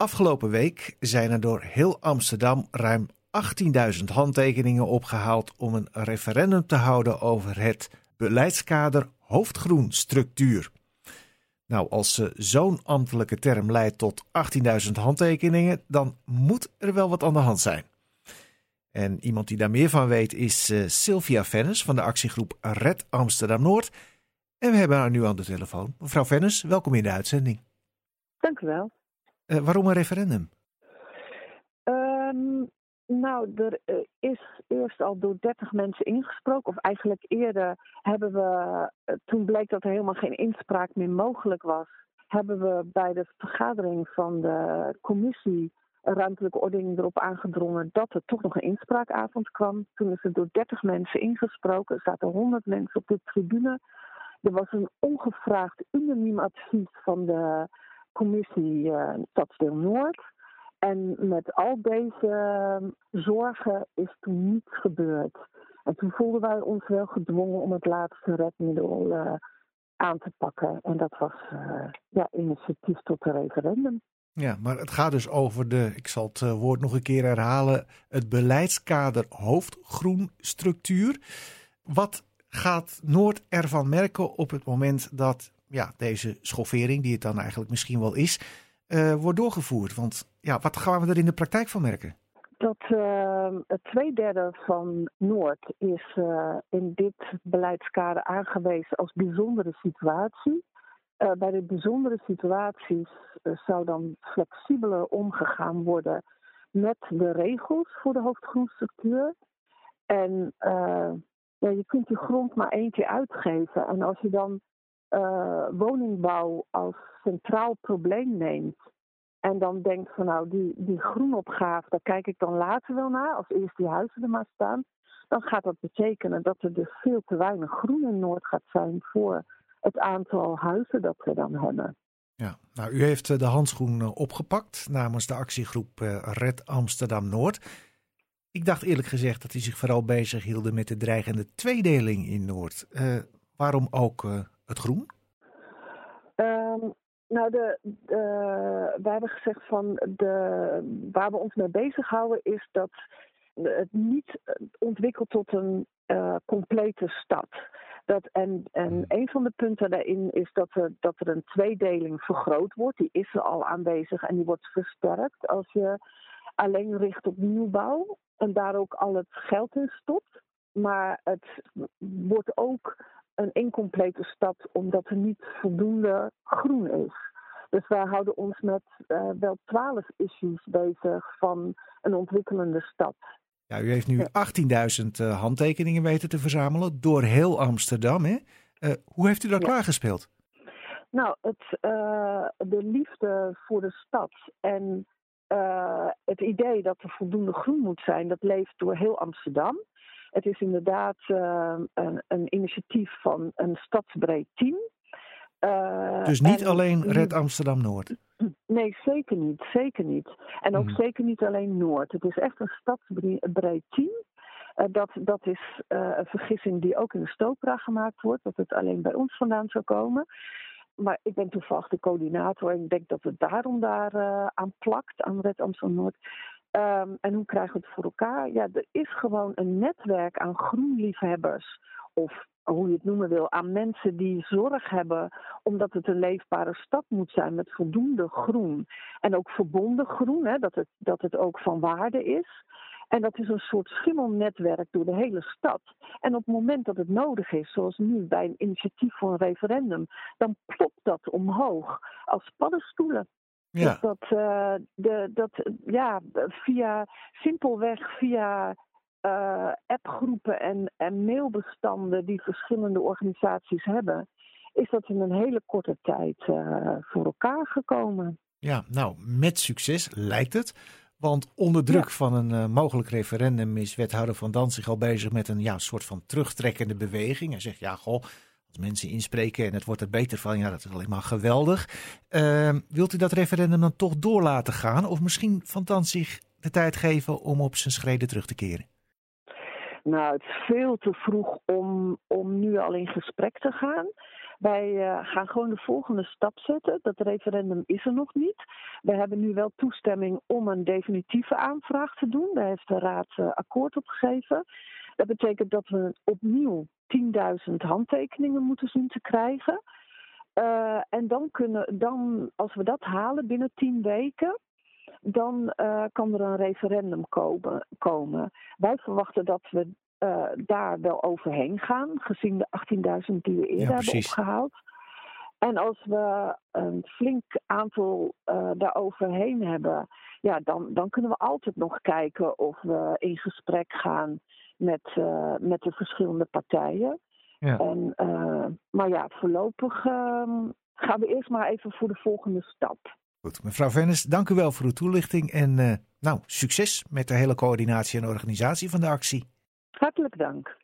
Afgelopen week zijn er door heel Amsterdam ruim 18.000 handtekeningen opgehaald om een referendum te houden over het beleidskader hoofdgroenstructuur. Nou, als zo'n ambtelijke term leidt tot 18.000 handtekeningen, dan moet er wel wat aan de hand zijn. En iemand die daar meer van weet is uh, Sylvia Vennis van de actiegroep Red Amsterdam Noord. En we hebben haar nu aan de telefoon. Mevrouw Vennis, welkom in de uitzending. Dank u wel. Uh, waarom een referendum? Um, nou, er uh, is eerst al door 30 mensen ingesproken. Of eigenlijk eerder hebben we, toen bleek dat er helemaal geen inspraak meer mogelijk was, hebben we bij de vergadering van de commissie ruimtelijke ordening erop aangedrongen dat er toch nog een inspraakavond kwam. Toen is er door 30 mensen ingesproken. Er zaten 100 mensen op de tribune. Er was een ongevraagd unaniem advies van de commissie uh, Stadsdeel Noord. En met al deze ehm, zorgen is toen niets gebeurd. En toen voelden wij ons wel gedwongen om het laatste redmiddel uh, aan te pakken. En dat was uh, ja, initiatief tot een referendum. Ja, maar het gaat dus over de, ik zal het woord nog een keer herhalen, het beleidskader hoofdgroenstructuur. Wat gaat Noord ervan merken op het moment dat ja, deze schoffering, die het dan eigenlijk misschien wel is, uh, wordt doorgevoerd? Want ja, wat gaan we er in de praktijk van merken? Dat uh, het tweederde van Noord is uh, in dit beleidskader aangewezen als bijzondere situatie. Bij de bijzondere situaties zou dan flexibeler omgegaan worden met de regels voor de hoofdgroenstructuur. En ja, je kunt je grond maar één keer uitgeven. En als je dan uh, woningbouw als centraal probleem neemt. En dan denkt van nou, die, die groenopgave, daar kijk ik dan later wel naar, als eerst die huizen er maar staan. Dan gaat dat betekenen dat er dus veel te weinig groen in Noord gaat zijn voor het aantal huizen dat we dan hebben. Ja, nou, u heeft de handschoen opgepakt namens de actiegroep Red Amsterdam Noord. Ik dacht eerlijk gezegd dat hij zich vooral bezig hield met de dreigende tweedeling in Noord. Waarom ook uh, het groen? Um, nou, de, de, we hebben gezegd van de, waar we ons mee bezighouden is dat het niet ontwikkelt tot een uh, complete stad. Dat, en, en hmm. een van de punten daarin is dat er, dat er een tweedeling vergroot wordt. Die is er al aanwezig en die wordt versterkt als je alleen richt op nieuwbouw en daar ook al het geld in stopt. Maar het wordt ook een incomplete stad omdat er niet voldoende groen is. Dus wij houden ons met uh, wel twaalf issues bezig van een ontwikkelende stad. Ja, u heeft nu 18.000 uh, handtekeningen weten te verzamelen door heel Amsterdam. Hè? Uh, hoe heeft u dat ja. klaargespeeld? Nou, het, de liefde voor de stad en het idee dat er voldoende groen moet zijn, dat leeft door heel Amsterdam. Het is inderdaad uh, een, een, initiatief van een stadsbreed team. Uh, dus niet en, alleen Red Amsterdam Noord? Nee, zeker niet. Zeker niet. En ook mm. zeker niet alleen Noord. Het is echt een stadsbreed team. Uh, dat, dat is een vergissing die ook in de Stopra gemaakt wordt, dat het alleen bij ons vandaan zou komen. Maar ik ben toevallig de coördinator en ik denk dat het daarom daar aan plakt, aan Red Amsterdam Noord. Um, en hoe krijgen we het voor elkaar? Ja, er is gewoon een netwerk aan groenliefhebbers. Of hoe je het noemen wil, aan mensen die zorg hebben omdat het een leefbare stad moet zijn met voldoende groen. En ook verbonden groen, hè, dat, het, dat het ook van waarde is. En dat is een soort schimmelnetwerk door de hele stad. En op het moment dat het nodig is, zoals nu bij een initiatief voor een referendum, dan plopt dat omhoog als paddenstoelen. Ja. Dus dat, uh, de, dat ja, via simpelweg via uh, appgroepen en, en mailbestanden die verschillende organisaties hebben, is dat in een hele korte tijd uh, voor elkaar gekomen. Ja, nou, met succes lijkt het. Want onder druk ja. van een uh, mogelijk referendum is wethouder Van Dans zich al bezig met een ja, soort van terugtrekkende beweging. Hij zegt, ja, goh, als mensen inspreken en het wordt er beter van, ja, dat is alleen maar geweldig. Uh, wilt u dat referendum dan toch door laten gaan? Of misschien Van Dans zich de tijd geven om op zijn schreden terug te keren? Nou, het is veel te vroeg om, om nu al in gesprek te gaan. Wij uh, gaan gewoon de volgende stap zetten. Dat referendum is er nog niet. We hebben nu wel toestemming om een definitieve aanvraag te doen. Daar heeft de Raad uh, akkoord op gegeven. Dat betekent dat we opnieuw 10.000 handtekeningen moeten zien te krijgen. Uh, en dan kunnen, dan, als we dat halen binnen 10 weken, dan uh, kan er een referendum komen, komen. Wij verwachten dat we uh, daar wel overheen gaan, gezien de 18.000 die we eerder ja, hebben opgehaald. En als we een flink aantal uh, daar overheen hebben, ja, dan, dan kunnen we altijd nog kijken of we in gesprek gaan met, uh, met de verschillende partijen. Ja. En, uh, maar ja, voorlopig gaan we eerst maar even voor de volgende stap. Goed, mevrouw Vennis, dank u wel voor uw toelichting en nou, succes met de hele coördinatie en organisatie van de actie. Hartelijk dank.